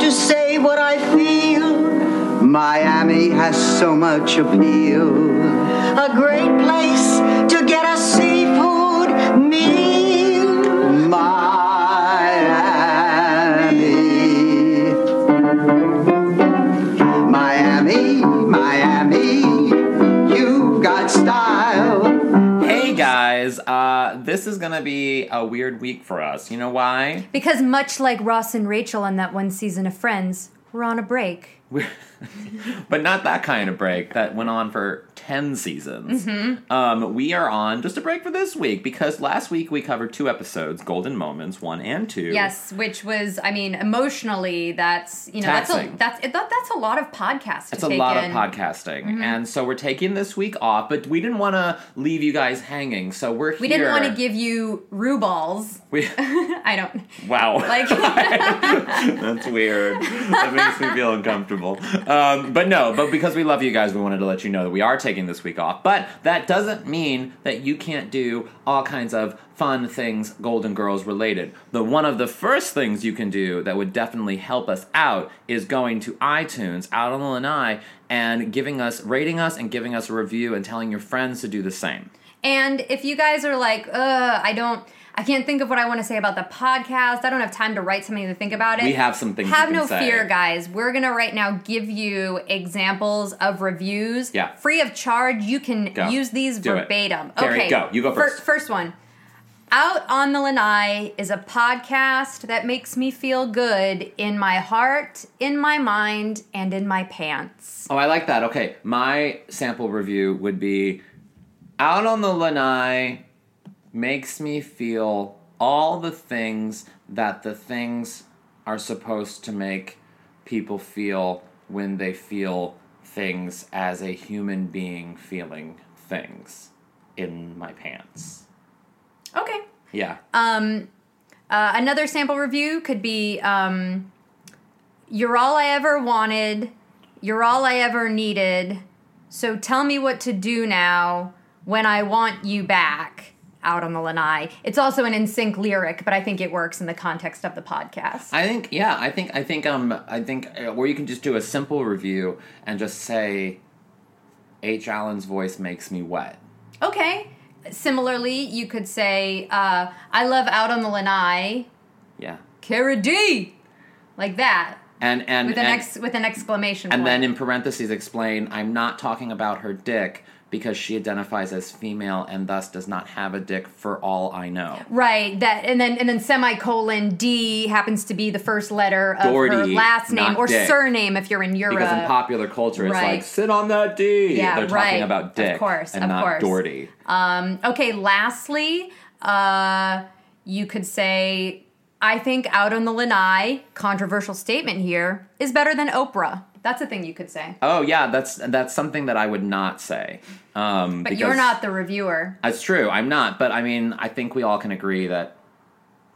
To say what I feel. Miami has so much appeal. A great place to get a seafood meal. Uh, this is gonna be a weird week for us. You know why? Because much like Ross and Rachel on that one season of Friends, we're on a break. But not that kind of break that went on for 10 seasons. Mm-hmm. Um, we are on just a break for this week because last week we covered two episodes Golden Moments, one and two. Yes, which was, I mean, emotionally, that's you know, Taxing. that's a that's that, that's a lot of podcasting. It's a lot in. Mm-hmm. of podcasting. And so we're taking this week off, but we didn't want to leave you guys hanging. So we're here. We didn't want to give you rue balls. We, I don't wow. like. That's weird. That makes me feel uncomfortable. Um, but no, but because we love you guys, we wanted to let you know that we are taking this week off. But that doesn't mean that you can't do all kinds of fun things Golden Girls related. The one of the first things you can do that would definitely help us out is going to iTunes, out on the lanai, and giving us rating us and giving us a review and telling your friends to do the same. and if you guys are like, uh, I don't. I can't think of what I want to say about the podcast. I don't have time to write something to think about it. We have some things Have no say. fear, guys. We're gonna right now give you examples of reviews. Yeah. Free of charge. You can Go. use these Do it. verbatim. Carrie, okay. go. You go Fir- first. first one. Out on the Lanai is a podcast that makes me feel good in my heart, in my mind, and in my pants. Oh, I like that. Okay, my sample review would be Out on the Lanai makes me feel all the things that the things are supposed to make people feel when they feel things as a human being feeling things in my pants. Okay. Yeah. Um, uh, another sample review could be um, You're all I ever wanted. You're all I ever needed. So tell me what to do now when I want you back out on the lanai. It's also an NSYNC lyric, but I think it works in the context of the podcast. I think yeah, I think I think um I think uh, or you can just do a simple review and just say H Allen's voice makes me wet. okay. Similarly, you could say, uh, I love out on the lanai, Yeah. Cara D! Like that. And and With an, and, ex- with an exclamation and point. then in parentheses explain I'm not talking about her dick because she identifies as female and thus does not have a dick for all I know. Right. That and then and then semicolon D happens to be the first letter of her last name or Dick. surname if you're in Europe. Because in popular culture it's Right. like sit on that D. Yeah, They're right. talking about dick. Of course, and of not course. Doherty. um, okay. Lastly, uh, you could say, "I think out on the lanai." Controversial statement here is better than Oprah. That's a thing you could say. Oh yeah, that's that's something that I would not say. Um, But you're not the reviewer. That's true. I'm not, but I mean, I think we all can agree that.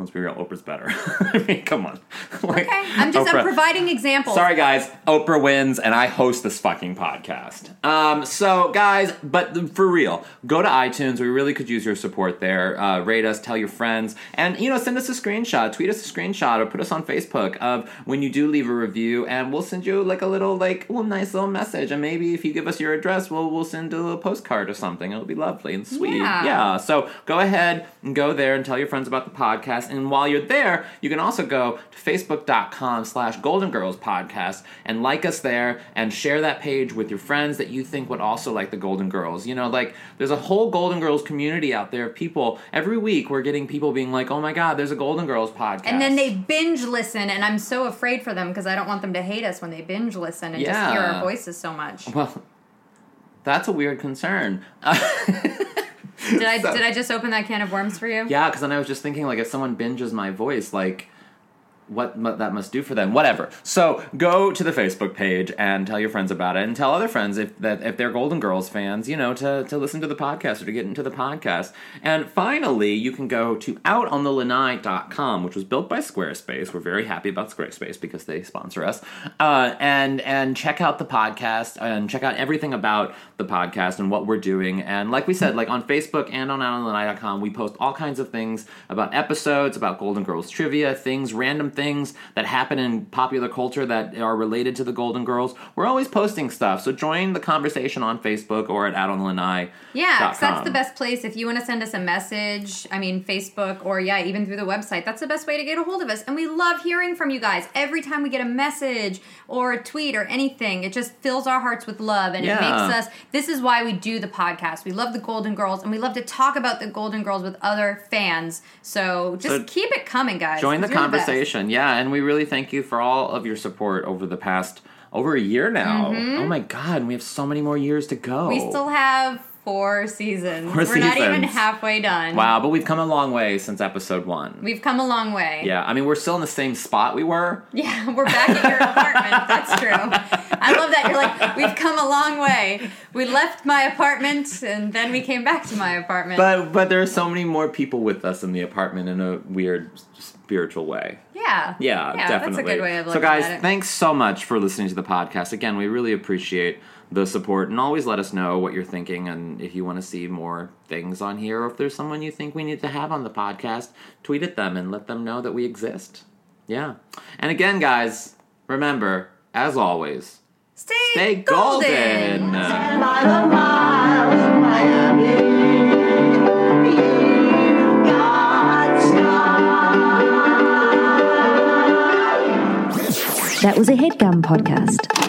Let's be real. Oprah's better. I mean, come on. Like, Okay. I'm just I'm providing examples. Sorry, guys. Oprah wins, and I host this fucking podcast. Um, so, guys, but for real, go to iTunes. We really could use your support there. Uh, rate us, tell your friends, and you know, send us a screenshot, tweet us a screenshot, or put us on Facebook of when you do leave a review, and we'll send you like a little, like, little nice little message. And maybe if you give us your address, we'll we'll send a little postcard or something. It'll be lovely and sweet. Yeah. yeah. So go ahead and go there and tell your friends about the podcast. And while you're there, you can also go to facebook.com slash Golden Girls Podcast and like us there and share that page with your friends that you think would also like the Golden Girls. You know, like there's a whole Golden Girls community out there of people. Every week we're getting people being like, oh my God, there's a Golden Girls podcast. And then they binge listen, and I'm so afraid for them because I don't want them to hate us when they binge listen and just hear our voices so much. Well, that's a weird concern. Did I did I just open that can of worms for you? Yeah, because then I was just thinking, like, if someone binges my voice, like, what that must do for them. Whatever. So go to the Facebook page and tell your friends about it, and tell other friends if that if they're Golden Girls fans, you know, to to listen to the podcast or to get into the podcast. And finally, you can go to outonthelanai.com, which was built by Squarespace. We're very happy about Squarespace because they sponsor us. Uh, and and check out the podcast and check out everything about the podcast and what we're doing. And like we said, like on Facebook and on outonthelanai.com, we post all kinds of things about episodes, about Golden Girls trivia, things, random things that happen in popular culture that are related to the Golden Girls. We're always posting stuff. So join the conversation on Facebook or at outonthelanai. Yeah, that's the best place if you want to send us a message. I mean, Facebook or yeah, even through the website. That's the best way to get a hold of us. And we love hearing from you guys. Every time we get a message or a tweet or anything, it just fills our hearts with love and Yeah. it makes us. This is why we do the podcast. We love the Golden Girls and we love to talk about the Golden Girls with other fans. So just So keep it coming, guys. Join the you're yeah, and we really thank you for all of your support over the past over a year now. Oh my god, we have so many more years to go. Mm-hmm. We still have four seasons. Four We're not even halfway done. Wow, but we've come a long way since episode 1. We've come a long way. yeah, I mean, we're still in the same spot we were. Yeah, we're back at your apartment. That's true. I love that. You're like, we've come a long way. We left my apartment and then we came back to my apartment. But but there are so many more people with us in the apartment in a weird spiritual way. yeah. Yeah, yeah, definitely. That's a good way of so, guys, at it. thanks so much for listening to the podcast. Again, we really appreciate the support, and always let us know what you're thinking, and if you want to see more things on here, or if there's someone you think we need to have on the podcast, tweet at them and let them know that we exist. Yeah, and again, guys, remember, as always, Stay, stay golden. By the miles of Miami, you got stars. That was a headgum podcast.